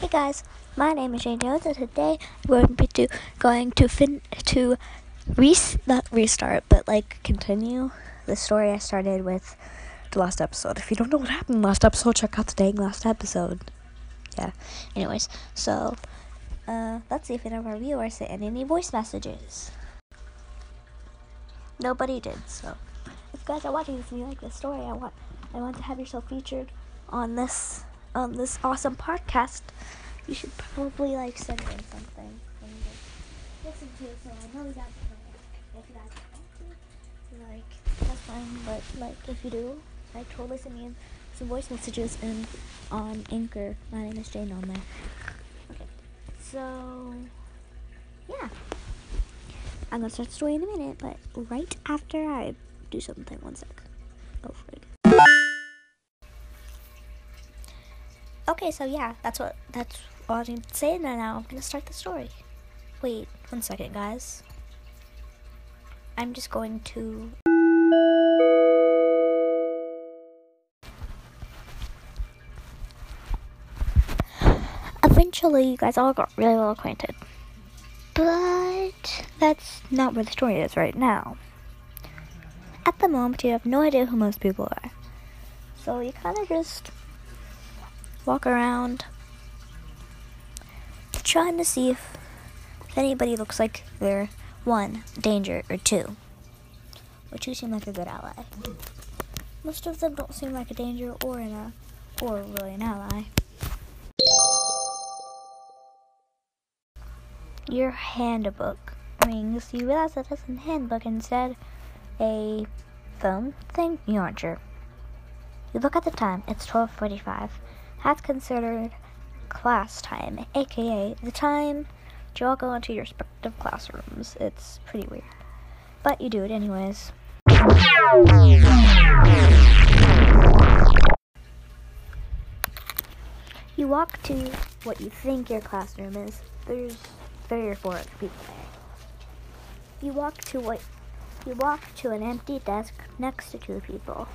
Hey guys, my name is Jane Jones, and today we're going to going to fin to not restart, but like continue the story I started with the last episode. If you don't know what happened last episode, check out the dang last episode. Yeah. Anyways, so uh, let's see if any of our viewers sent any voice messages. Nobody did. So, if you guys are watching this and you like this story, I want I want to have yourself featured on this on this awesome podcast, you should probably like send in something listen to it. So I know you guys if you guys want to, like that's fine. But like if you do, like totally send me some voice messages and on Anchor. My name is Jane on. Okay, so yeah. I'm gonna start the story in a minute, but right after I do something. One sec. Oh, frig. Okay, so yeah, that's what that's all I need to say now. I'm gonna start the story. Wait, one second, guys. I'm just going to. Eventually, you guys all got really well acquainted. But that's not where the story is right now. At the moment, you have no idea who most people are. So you kind of just walk around trying to see if, if anybody looks like they're one, danger, or two. Or two seem like a good ally. Most of them don't seem like a danger or an a, or really an ally. Your handbook rings. You realize that it's a handbook instead a phone thing. You aren't sure. You look at the time. It's 12:45. That's considered class time, aka the time you all go into your respective classrooms. It's pretty weird. But you do it anyways. You walk to what you think your classroom is. There's three or four people there. You walk to what you walk to an empty desk next to two people.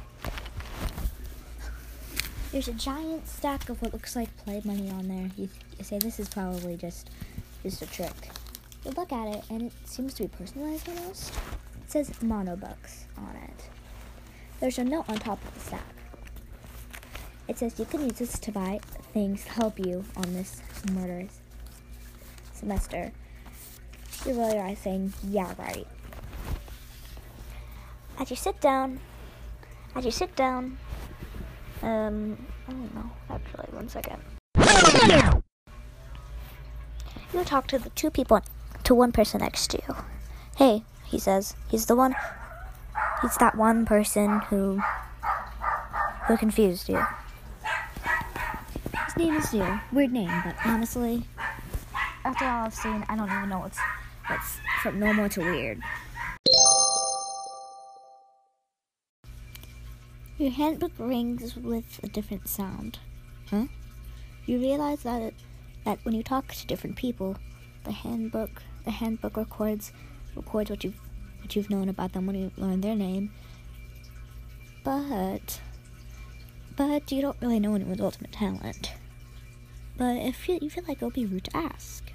There's a giant stack of what looks like play money on there. You, you say this is probably just just a trick. You look at it and it seems to be personalized almost. It says monobucks on it. There's a note on top of the stack. It says you can use this to buy things to help you on this murder semester. You roll your eyes saying, yeah, right. As you sit down, as you sit down, um, I don't know. Actually, one second. You talk to the two people, to one person next to you. Hey, he says. He's the one. He's that one person who who confused you. His name is Zoo. Weird name, but honestly, after all I've seen, I don't even know what's what's from normal to weird. Your handbook rings with a different sound. Huh? You realize that it, that when you talk to different people, the handbook the handbook records records what you've what you've known about them when you learn their name. But but you don't really know anyone's ultimate talent. But if you, you feel like it would be rude to ask.